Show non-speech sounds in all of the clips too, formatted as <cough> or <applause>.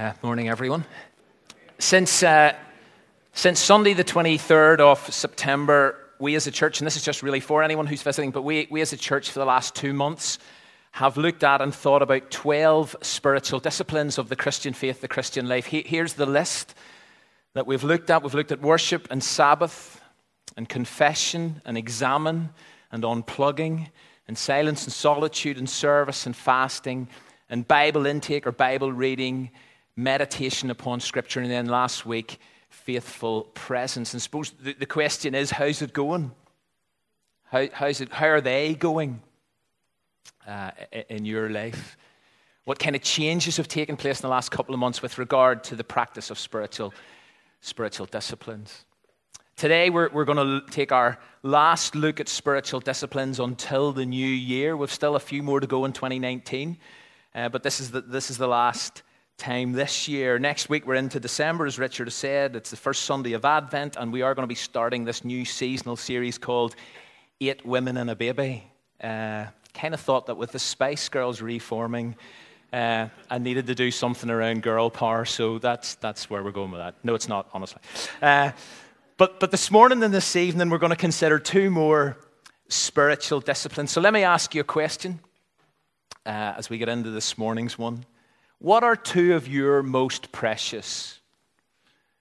Uh, morning, everyone. Since, uh, since Sunday, the 23rd of September, we as a church, and this is just really for anyone who's visiting, but we, we as a church for the last two months have looked at and thought about 12 spiritual disciplines of the Christian faith, the Christian life. He, here's the list that we've looked at. We've looked at worship and Sabbath, and confession, and examen, and unplugging, and silence and solitude, and service and fasting, and Bible intake or Bible reading meditation upon Scripture, and then last week, faithful presence. And suppose the, the question is, how's it going? How, how's it, how are they going uh, in your life? What kind of changes have taken place in the last couple of months with regard to the practice of spiritual, spiritual disciplines? Today, we're, we're going to take our last look at spiritual disciplines until the new year. We've still a few more to go in 2019, uh, but this is the, this is the last time this year. Next week, we're into December, as Richard has said. It's the first Sunday of Advent, and we are going to be starting this new seasonal series called Eight Women and a Baby. Uh, kind of thought that with the Spice Girls reforming, uh, I needed to do something around girl power, so that's, that's where we're going with that. No, it's not, honestly. Uh, but, but this morning and this evening, we're going to consider two more spiritual disciplines. So let me ask you a question uh, as we get into this morning's one. What are two of your most precious,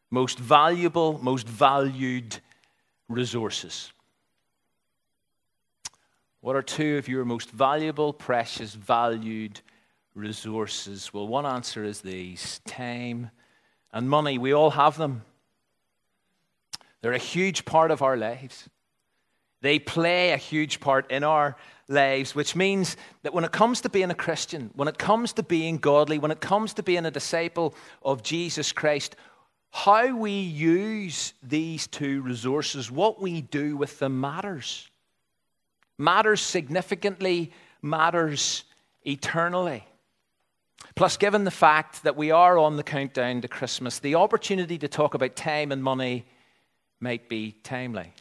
most valuable, most valued resources? What are two of your most valuable, precious, valued resources? Well, one answer is these time and money. We all have them, they're a huge part of our lives. They play a huge part in our lives, which means that when it comes to being a Christian, when it comes to being godly, when it comes to being a disciple of Jesus Christ, how we use these two resources, what we do with them matters. Matters significantly, matters eternally. Plus, given the fact that we are on the countdown to Christmas, the opportunity to talk about time and money might be timely.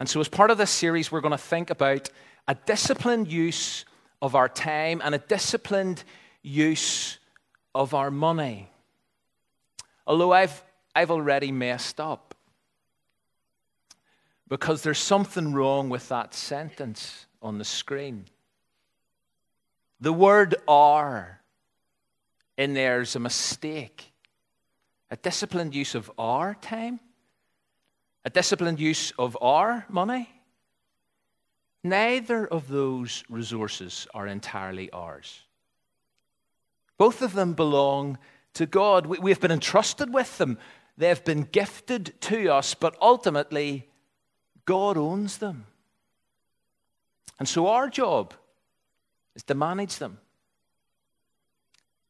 And so, as part of this series, we're going to think about a disciplined use of our time and a disciplined use of our money. Although I've, I've already messed up because there's something wrong with that sentence on the screen. The word are in there is a mistake. A disciplined use of our time a disciplined use of our money. Neither of those resources are entirely ours. Both of them belong to God. We have been entrusted with them, they have been gifted to us, but ultimately, God owns them. And so, our job is to manage them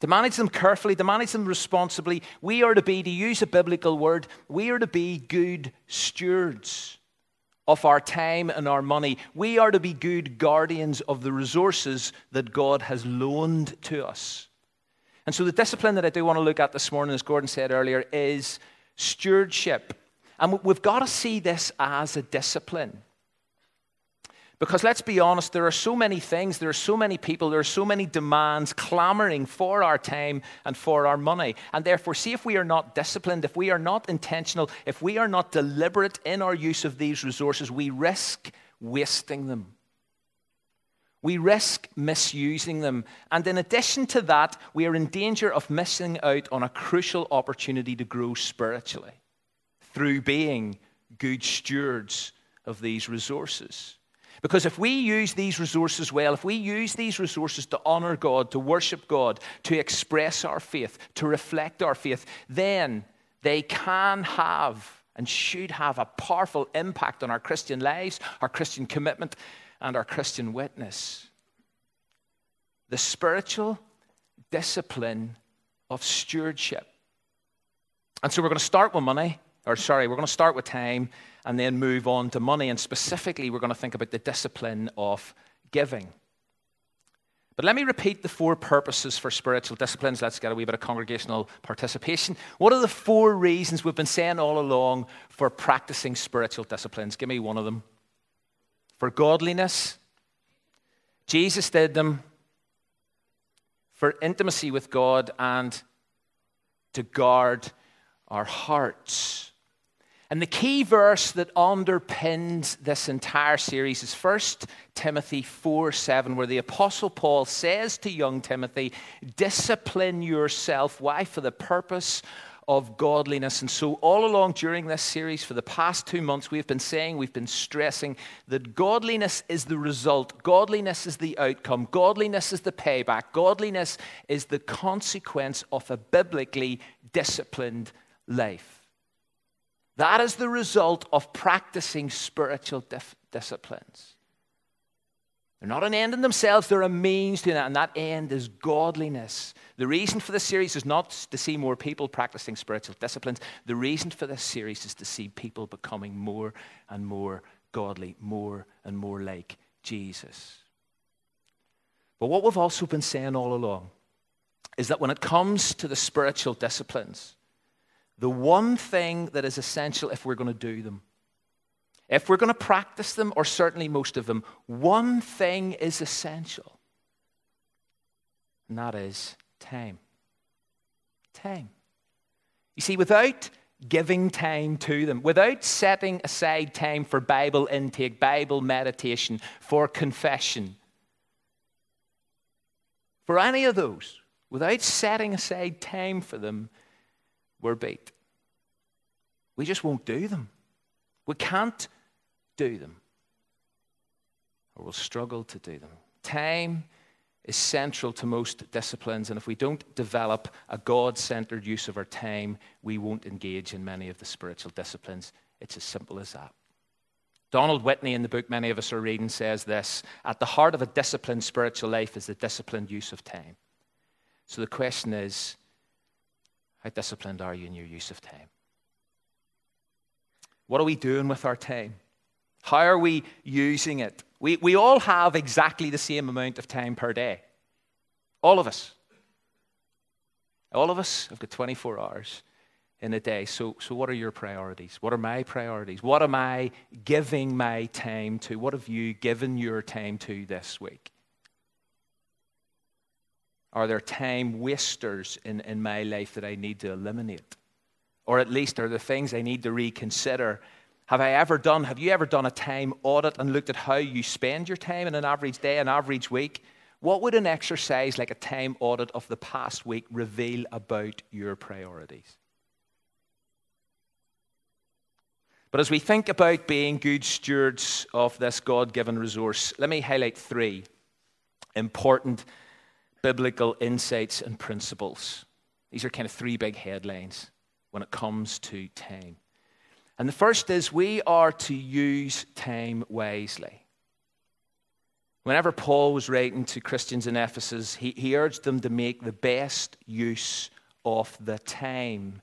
to manage them carefully, to manage them responsibly. We are to be, to use a biblical word, we are to be good stewards of our time and our money. We are to be good guardians of the resources that God has loaned to us. And so, the discipline that I do want to look at this morning, as Gordon said earlier, is stewardship. And we've got to see this as a discipline. Because let's be honest, there are so many things, there are so many people, there are so many demands clamoring for our time and for our money. And therefore, see if we are not disciplined, if we are not intentional, if we are not deliberate in our use of these resources, we risk wasting them. We risk misusing them. And in addition to that, we are in danger of missing out on a crucial opportunity to grow spiritually through being good stewards of these resources. Because if we use these resources well, if we use these resources to honor God, to worship God, to express our faith, to reflect our faith, then they can have and should have a powerful impact on our Christian lives, our Christian commitment, and our Christian witness. The spiritual discipline of stewardship. And so we're going to start with money, or sorry, we're going to start with time and then move on to money. And specifically, we're going to think about the discipline of giving. But let me repeat the four purposes for spiritual disciplines. Let's get a wee bit of congregational participation. What are the four reasons we've been saying all along for practicing spiritual disciplines? Give me one of them. For godliness, Jesus did them. For intimacy with God, and to guard our hearts. And the key verse that underpins this entire series is 1 Timothy 4 7, where the Apostle Paul says to young Timothy, Discipline yourself. Why? For the purpose of godliness. And so, all along during this series, for the past two months, we've been saying, we've been stressing that godliness is the result, godliness is the outcome, godliness is the payback, godliness is the consequence of a biblically disciplined life. That is the result of practicing spiritual dif- disciplines. They're not an end in themselves, they're a means to that, and that end is godliness. The reason for this series is not to see more people practicing spiritual disciplines. The reason for this series is to see people becoming more and more godly, more and more like Jesus. But what we've also been saying all along is that when it comes to the spiritual disciplines, the one thing that is essential if we're going to do them if we're going to practice them, or certainly most of them, one thing is essential, and that is time. Time. You see, without giving time to them, without setting aside time for Bible intake, Bible meditation, for confession, for any of those, without setting aside time for them, we're beat. We just won't do them. We can't do them, or we'll struggle to do them. Time is central to most disciplines, and if we don't develop a God centered use of our time, we won't engage in many of the spiritual disciplines. It's as simple as that. Donald Whitney, in the book many of us are reading, says this At the heart of a disciplined spiritual life is the disciplined use of time. So the question is how disciplined are you in your use of time? What are we doing with our time? How are we using it? We, we all have exactly the same amount of time per day. All of us. All of us have got 24 hours in a day. So, so, what are your priorities? What are my priorities? What am I giving my time to? What have you given your time to this week? Are there time wasters in, in my life that I need to eliminate? Or at least are there things I need to reconsider have I ever done, have you ever done a time audit and looked at how you spend your time in an average day, an average week? What would an exercise like a time audit of the past week reveal about your priorities? But as we think about being good stewards of this God given resource, let me highlight three important biblical insights and principles. These are kind of three big headlines when it comes to time. And the first is we are to use time wisely. Whenever Paul was writing to Christians in Ephesus, he, he urged them to make the best use of the time.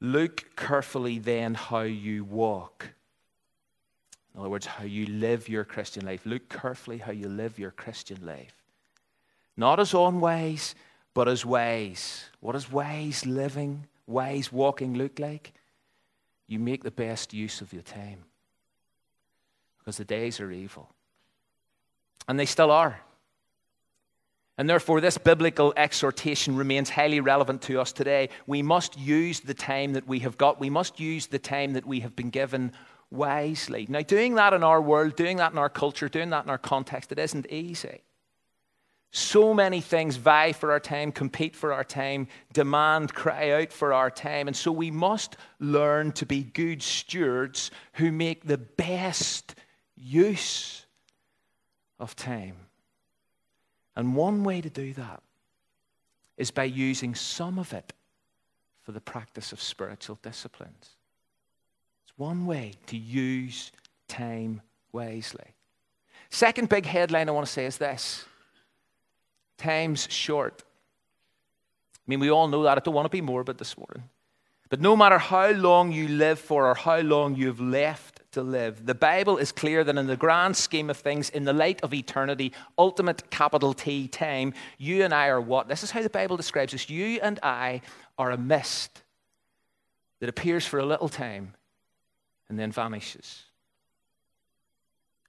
Look carefully then how you walk. In other words, how you live your Christian life. Look carefully how you live your Christian life. Not as ways, but as ways. What does wise living, ways walking look like? you make the best use of your time. Because the days are evil. And they still are. And therefore, this biblical exhortation remains highly relevant to us today. We must use the time that we have got, we must use the time that we have been given wisely. Now, doing that in our world, doing that in our culture, doing that in our context, it isn't easy. So many things vie for our time, compete for our time, demand, cry out for our time. And so we must learn to be good stewards who make the best use of time. And one way to do that is by using some of it for the practice of spiritual disciplines. It's one way to use time wisely. Second big headline I want to say is this time's short. I mean, we all know that. I don't want to be morbid this morning. But no matter how long you live for or how long you've left to live, the Bible is clear that in the grand scheme of things, in the light of eternity, ultimate capital T time, you and I are what? This is how the Bible describes us. You and I are a mist that appears for a little time and then vanishes.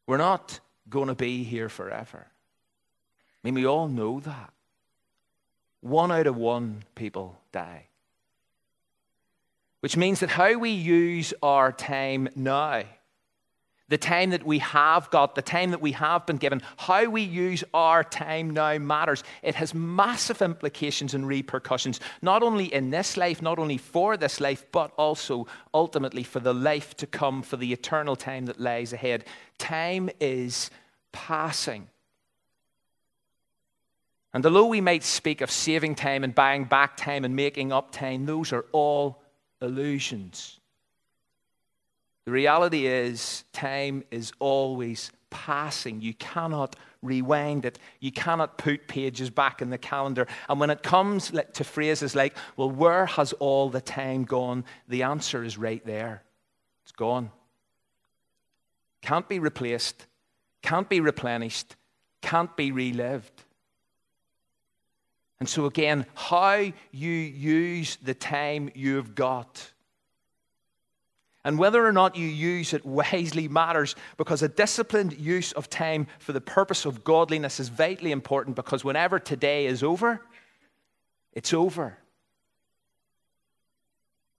We're not going to be here forever. I mean, we all know that. One out of one people die. which means that how we use our time now, the time that we have got, the time that we have been given, how we use our time now matters. It has massive implications and repercussions, not only in this life, not only for this life, but also ultimately for the life to come, for the eternal time that lies ahead. Time is passing. And although we might speak of saving time and buying back time and making up time, those are all illusions. The reality is, time is always passing. You cannot rewind it. You cannot put pages back in the calendar. And when it comes to phrases like, well, where has all the time gone? The answer is right there it's gone. Can't be replaced, can't be replenished, can't be relived. And so, again, how you use the time you've got. And whether or not you use it wisely matters because a disciplined use of time for the purpose of godliness is vitally important because whenever today is over, it's over.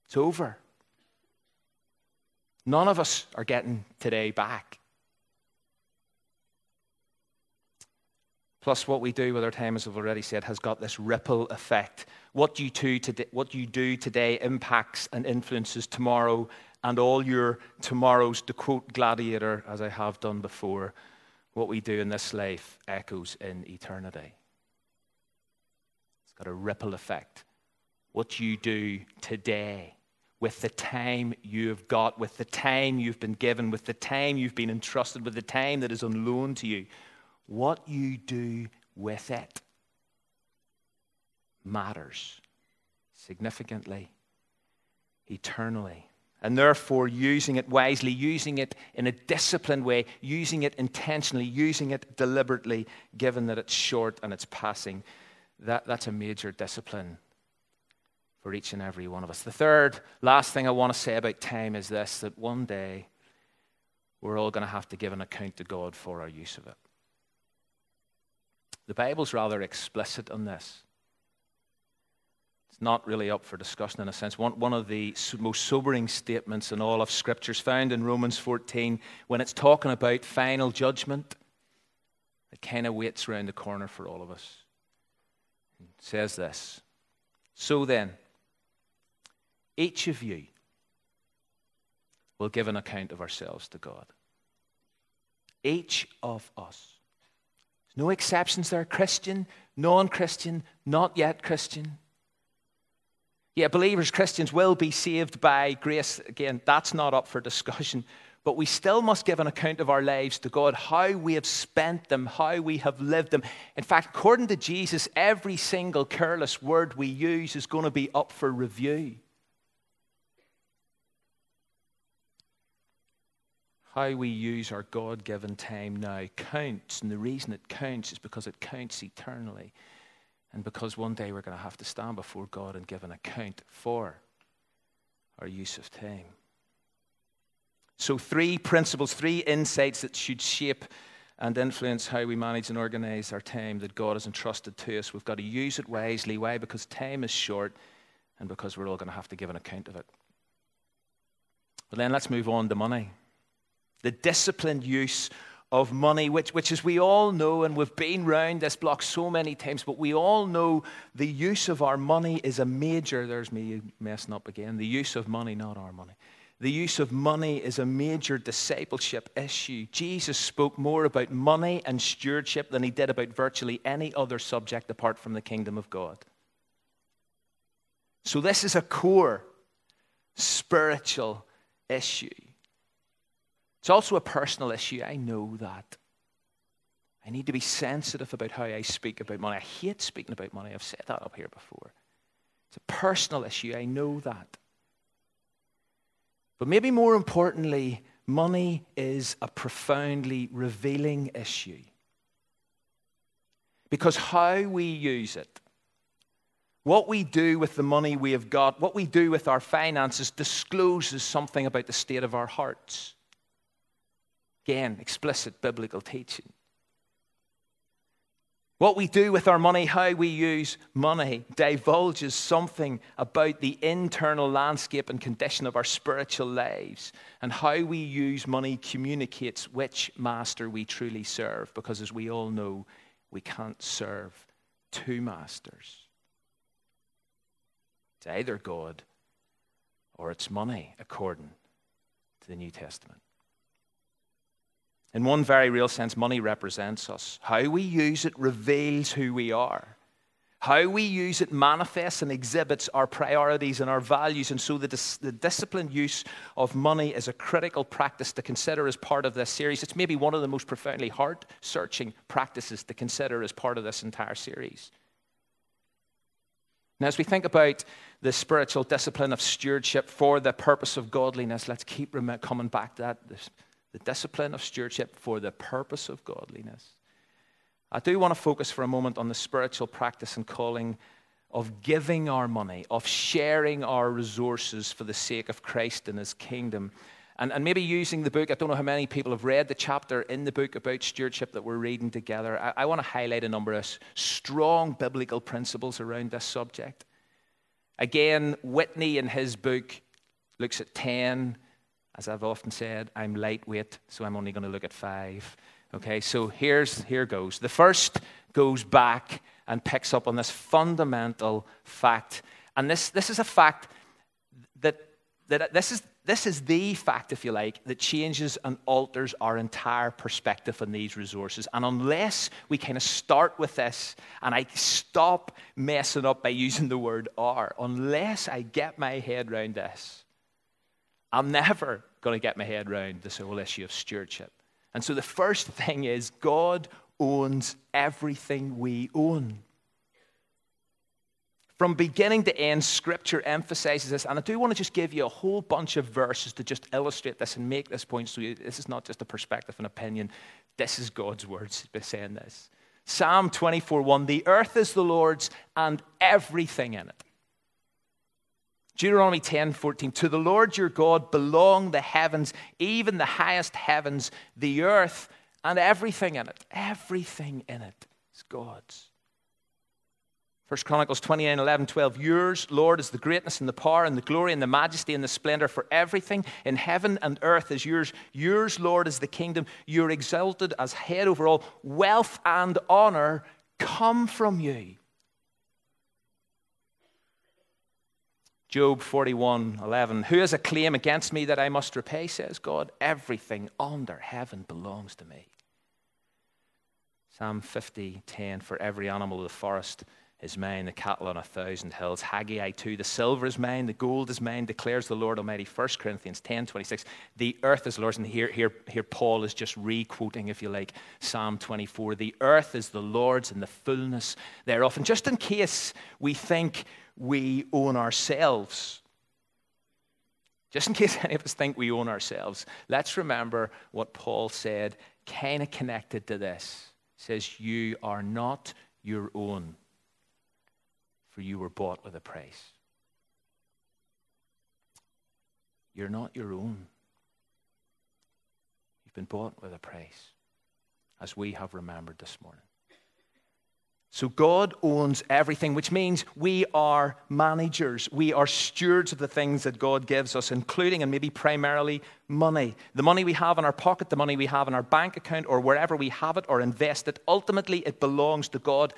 It's over. None of us are getting today back. Plus, what we do with our time, as I've already said, has got this ripple effect. What you do today, what you do today impacts and influences tomorrow and all your tomorrows. To quote Gladiator, as I have done before, what we do in this life echoes in eternity. It's got a ripple effect. What you do today with the time you have got, with the time you've been given, with the time you've been entrusted, with the time that is on loan to you what you do with it matters significantly, eternally. And therefore, using it wisely, using it in a disciplined way, using it intentionally, using it deliberately, given that it's short and it's passing, that, that's a major discipline for each and every one of us. The third, last thing I want to say about time is this that one day we're all going to have to give an account to God for our use of it. The Bible's rather explicit on this. It's not really up for discussion in a sense. One, one of the most sobering statements in all of Scripture is found in Romans 14 when it's talking about final judgment. It kind of waits around the corner for all of us. It says this So then, each of you will give an account of ourselves to God. Each of us. No exceptions there Christian, non Christian, not yet Christian. Yeah, believers, Christians will be saved by grace. Again, that's not up for discussion. But we still must give an account of our lives to God, how we have spent them, how we have lived them. In fact, according to Jesus, every single careless word we use is going to be up for review. How we use our God given time now counts. And the reason it counts is because it counts eternally. And because one day we're going to have to stand before God and give an account for our use of time. So, three principles, three insights that should shape and influence how we manage and organize our time that God has entrusted to us. We've got to use it wisely. Why? Because time is short and because we're all going to have to give an account of it. But then let's move on to money the disciplined use of money, which, which, as we all know, and we've been round this block so many times, but we all know the use of our money is a major, there's me messing up again, the use of money, not our money. The use of money is a major discipleship issue. Jesus spoke more about money and stewardship than he did about virtually any other subject apart from the kingdom of God. So, this is a core spiritual issue. It's also a personal issue. I know that. I need to be sensitive about how I speak about money. I hate speaking about money. I've said that up here before. It's a personal issue. I know that. But maybe more importantly, money is a profoundly revealing issue. Because how we use it, what we do with the money we have got, what we do with our finances, discloses something about the state of our hearts. Again, explicit biblical teaching. What we do with our money, how we use money, divulges something about the internal landscape and condition of our spiritual lives. And how we use money communicates which master we truly serve, because as we all know, we can't serve two masters. It's either God or it's money, according to the New Testament. In one very real sense, money represents us. How we use it reveals who we are. How we use it manifests and exhibits our priorities and our values. And so, the, dis- the disciplined use of money is a critical practice to consider as part of this series. It's maybe one of the most profoundly heart searching practices to consider as part of this entire series. Now, as we think about the spiritual discipline of stewardship for the purpose of godliness, let's keep coming back to that the discipline of stewardship for the purpose of godliness. I do want to focus for a moment on the spiritual practice and calling of giving our money, of sharing our resources for the sake of Christ and his kingdom. And, and maybe using the book, I don't know how many people have read the chapter in the book about stewardship that we're reading together. I, I want to highlight a number of strong biblical principles around this subject. Again, Whitney in his book looks at 10 as I've often said, I'm lightweight, so I'm only going to look at five. Okay, so here's here goes. The first goes back and picks up on this fundamental fact. And this, this is a fact that, that this is this is the fact, if you like, that changes and alters our entire perspective on these resources. And unless we kind of start with this, and I stop messing up by <laughs> using the word "are," unless I get my head around this, I'm never going to get my head around this whole issue of stewardship. And so the first thing is God owns everything we own. From beginning to end, Scripture emphasizes this. And I do want to just give you a whole bunch of verses to just illustrate this and make this point. So this is not just a perspective and opinion. This is God's words by saying this. Psalm 24 1 The earth is the Lord's and everything in it. Deuteronomy 10 14. To the Lord your God belong the heavens, even the highest heavens, the earth, and everything in it. Everything in it is God's. First Chronicles 29, 11, 12. Yours, Lord, is the greatness and the power and the glory and the majesty and the splendor for everything in heaven and earth is yours. Yours, Lord, is the kingdom. You're exalted as head over all. Wealth and honor come from you. Job 41 11. Who has a claim against me that I must repay, says God? Everything under heaven belongs to me. Psalm 50 10. For every animal of the forest is mine, the cattle on a thousand hills. Haggai 2. The silver is mine, the gold is mine, declares the Lord Almighty. 1 Corinthians 10 26. The earth is Lord's. And here, here, here Paul is just re quoting, if you like, Psalm 24. The earth is the Lord's and the fullness thereof. And just in case we think, we own ourselves. Just in case <laughs> any of us think we own ourselves, let's remember what Paul said, kind of connected to this. He says, You are not your own, for you were bought with a price. You're not your own. You've been bought with a price, as we have remembered this morning. So God owns everything, which means we are managers. We are stewards of the things that God gives us, including and maybe primarily money. The money we have in our pocket, the money we have in our bank account, or wherever we have it or invest it, ultimately it belongs to God.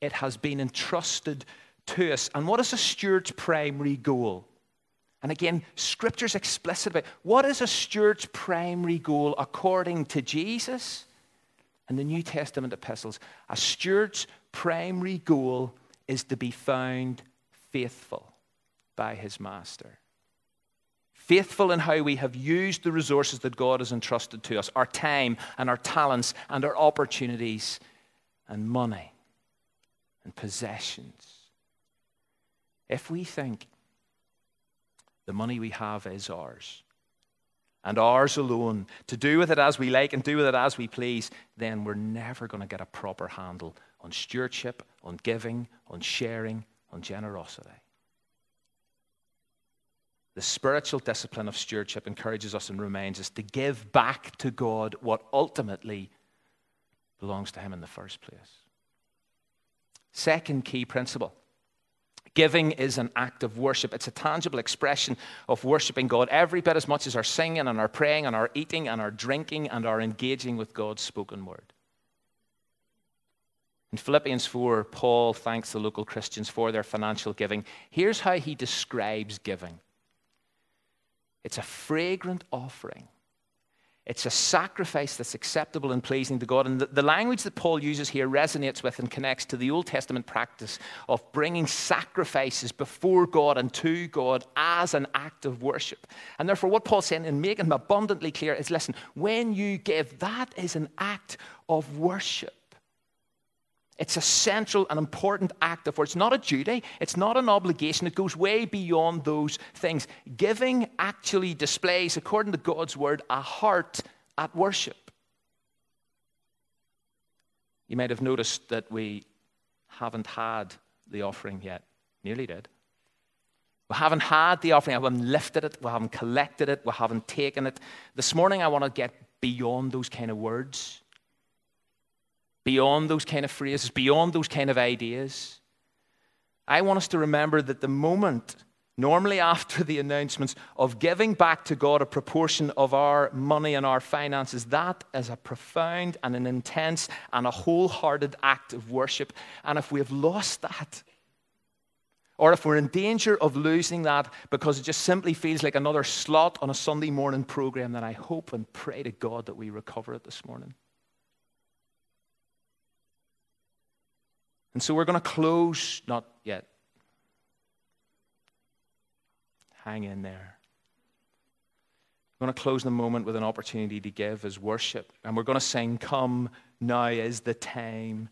It has been entrusted to us. And what is a steward's primary goal? And again, scripture's explicit about what is a steward's primary goal according to Jesus and the New Testament epistles. A steward's primary goal is to be found faithful by his master. Faithful in how we have used the resources that God has entrusted to us our time and our talents and our opportunities and money and possessions. If we think the money we have is ours, and ours alone, to do with it as we like and do with it as we please, then we're never going to get a proper handle on stewardship, on giving, on sharing, on generosity. The spiritual discipline of stewardship encourages us and reminds us to give back to God what ultimately belongs to Him in the first place. Second key principle Giving is an act of worship. It's a tangible expression of worshiping God every bit as much as our singing and our praying and our eating and our drinking and our engaging with God's spoken word. In Philippians 4, Paul thanks the local Christians for their financial giving. Here's how he describes giving it's a fragrant offering it's a sacrifice that's acceptable and pleasing to God. And the, the, language that Paul uses here resonates with and connects to the Old Testament practice of bringing sacrifices before God and to God as an act of worship. And therefore, what Paul's saying and making abundantly clear is listen, when you give, that is an act of worship. It's a central and important act of worship. It's not a duty, it's not an obligation. It goes way beyond those things. Giving actually displays, according to God's word, a heart at worship. You might have noticed that we haven't had the offering yet. Nearly did. We haven't had the offering. We haven't lifted it. We haven't collected it. We haven't taken it. This morning, I want to get beyond those kind of words beyond those kind of phrases, beyond those kind of ideas. I want us to remember that the moment, normally after the announcements of giving back to God a proportion of our money and our finances, that is a profound and an intense and a wholehearted act of worship. And if we have lost that, or if we're in danger of losing that because it just simply feels like another slot on a Sunday morning program, then I hope and pray to God that we recover it this morning. And so we're going to close, not yet. Hang in there. We're going to close the moment with an opportunity to give as worship. And we're going to sing, Come, now is the time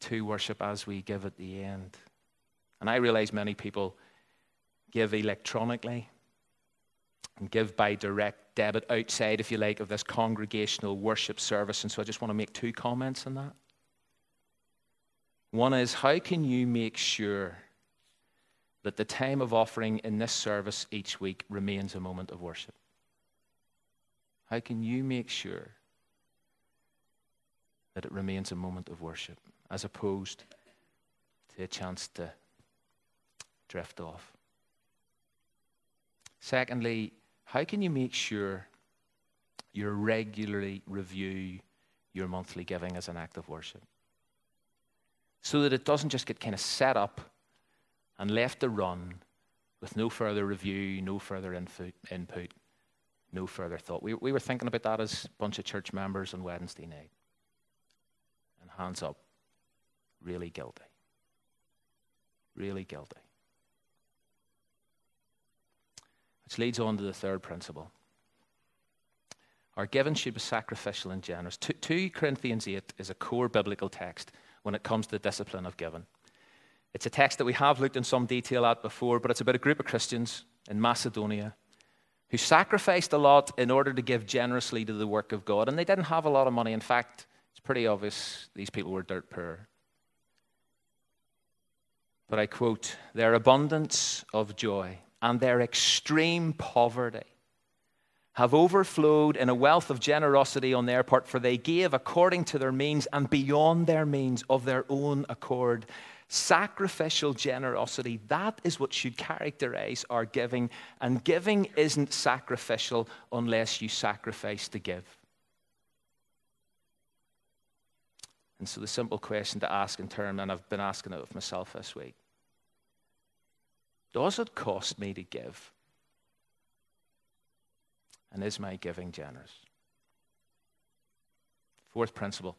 to worship as we give at the end. And I realize many people give electronically and give by direct debit outside, if you like, of this congregational worship service. And so I just want to make two comments on that. One is how can you make sure that the time of offering in this service each week remains a moment of worship? How can you make sure that it remains a moment of worship as opposed to a chance to drift off? Secondly, how can you make sure you regularly review your monthly giving as an act of worship? So that it doesn't just get kind of set up and left to run with no further review, no further input, input no further thought. We, we were thinking about that as a bunch of church members on Wednesday night. And hands up, really guilty. Really guilty. Which leads on to the third principle. Our giving should be sacrificial and generous. 2 Corinthians 8 is a core biblical text when it comes to the discipline of giving. It's a text that we have looked in some detail at before, but it's about a group of Christians in Macedonia who sacrificed a lot in order to give generously to the work of God. And they didn't have a lot of money. In fact, it's pretty obvious these people were dirt poor. But I quote, their abundance of joy and their extreme poverty have overflowed in a wealth of generosity on their part, for they gave according to their means and beyond their means of their own accord. Sacrificial generosity, that is what should characterize our giving. And giving isn't sacrificial unless you sacrifice to give. And so, the simple question to ask in turn, and I've been asking it of myself this week does it cost me to give? And is my giving generous? Fourth principle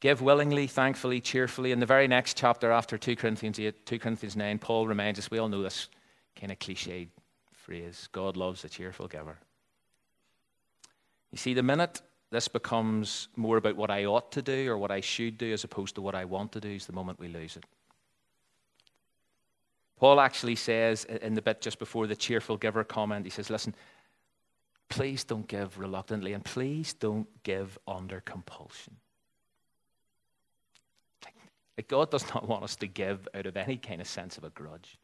give willingly, thankfully, cheerfully. In the very next chapter after 2 Corinthians 8, 2 Corinthians 9, Paul reminds us, we all know this kind of cliched phrase God loves a cheerful giver. You see, the minute this becomes more about what I ought to do or what I should do as opposed to what I want to do is the moment we lose it. Paul actually says in the bit just before the cheerful giver comment, he says, Listen, please don't give reluctantly and please don't give under compulsion. God does not want us to give out of any kind of sense of a grudge.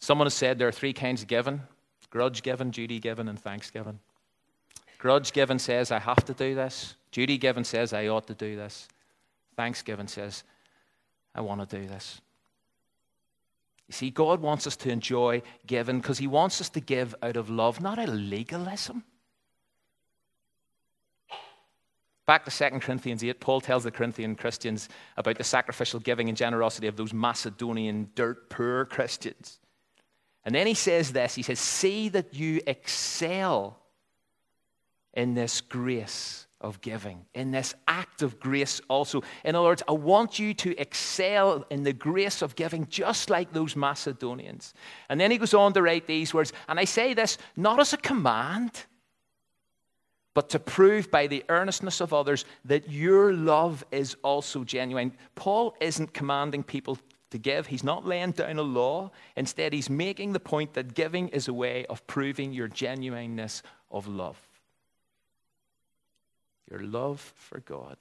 Someone has said there are three kinds of giving grudge giving, duty giving, and thanksgiving. Grudge giving says, I have to do this. Duty giving says, I ought to do this. thanksgiving says, I want to do this. You see, God wants us to enjoy giving because He wants us to give out of love, not out of legalism. Back to 2 Corinthians 8, Paul tells the Corinthian Christians about the sacrificial giving and generosity of those Macedonian dirt poor Christians. And then he says this he says, See that you excel in this grace of giving, in this act of grace also. In other words, I want you to excel in the grace of giving just like those Macedonians. And then he goes on to write these words, and I say this not as a command but to prove by the earnestness of others that your love is also genuine. Paul isn't commanding people to give, he's not laying down a law. Instead, he's making the point that giving is a way of proving your genuineness of love. Your love for God.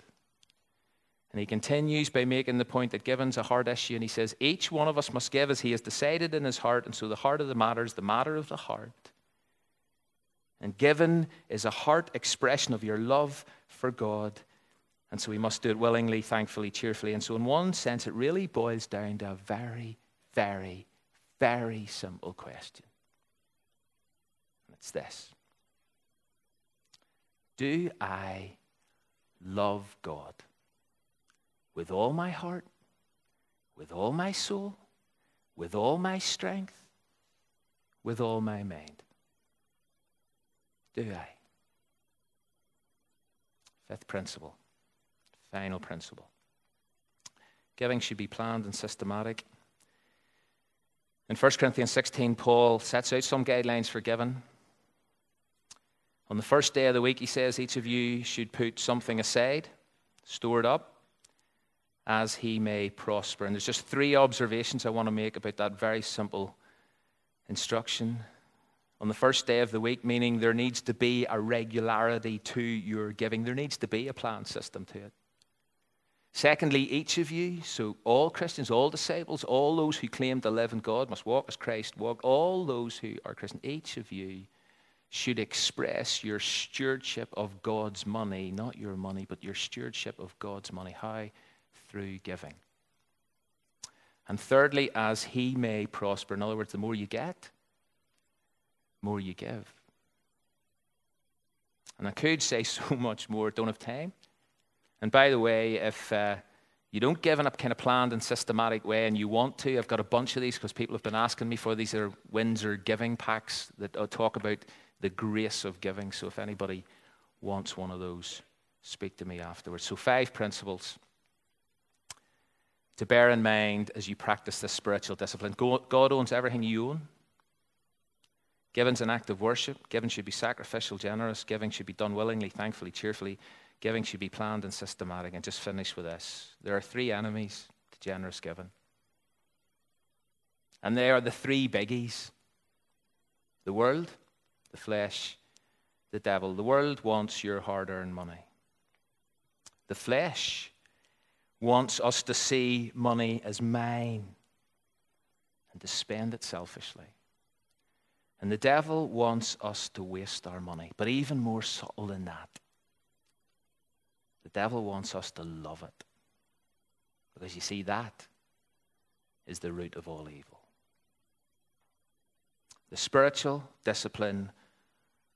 And he continues by making the point that giving's a hard issue, and he says, Each one of us must give as he has decided in his heart, and so the heart of the matter is the matter of the heart. And given is a heart expression of your love for God. And so we must do it willingly, thankfully, cheerfully. And so, in one sense, it really boils down to a very, very, very simple question. And it's this Do I love God with all my heart, with all my soul, with all my strength, with all my mind? Do I? Fifth principle, final principle. Giving should be planned and systematic. In 1 Corinthians 16, Paul sets out some guidelines for giving. On the first day of the week, he says each of you should put something aside, store it up, as he may prosper. And there's just three observations I want to make about that very simple instruction on the first day of the week, meaning there needs to be a regularity to your giving. There needs to be a plan system to it. Secondly, each of you, so all Christians, all disciples, all those who claim to live in God must walk as Christ walked, all those who are Christian, each of you should express your stewardship of God's money, not your money, but your stewardship of God's money. How? Through giving. And thirdly, as He may prosper. In other words, the more you get, more you give. And I could say <laughs> so much more, don't have time. And by the way, if uh, you don't give in a kind of planned and systematic way and you want to, I've got a bunch of these because people have been asking me for these are Windsor giving packs that talk about the grace of giving. So if anybody wants one of those, speak to me afterwards. So, five principles to bear in mind as you practice this spiritual discipline. God owns everything you own. Giving's an act of worship. Giving should be sacrificial, generous. Giving should be done willingly, thankfully, cheerfully. Giving should be planned and systematic. And just finish with this there are three enemies to generous giving. And they are the three biggies the world, the flesh, the devil. The world wants your hard earned money. The flesh wants us to see money as mine and to spend it selfishly. And the devil wants us to waste our money. But even more subtle than that, the devil wants us to love it. Because you see, that is the root of all evil. The spiritual discipline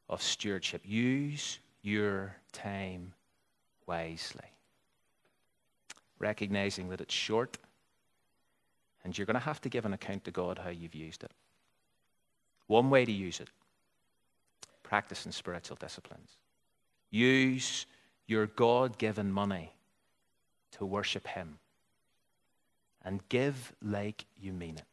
of stewardship. Use your time wisely, recognizing that it's short and you're going to have to give an account to God how you've used it. One way to use it practicing spiritual disciplines. Use your God given money to worship Him and give like you mean it.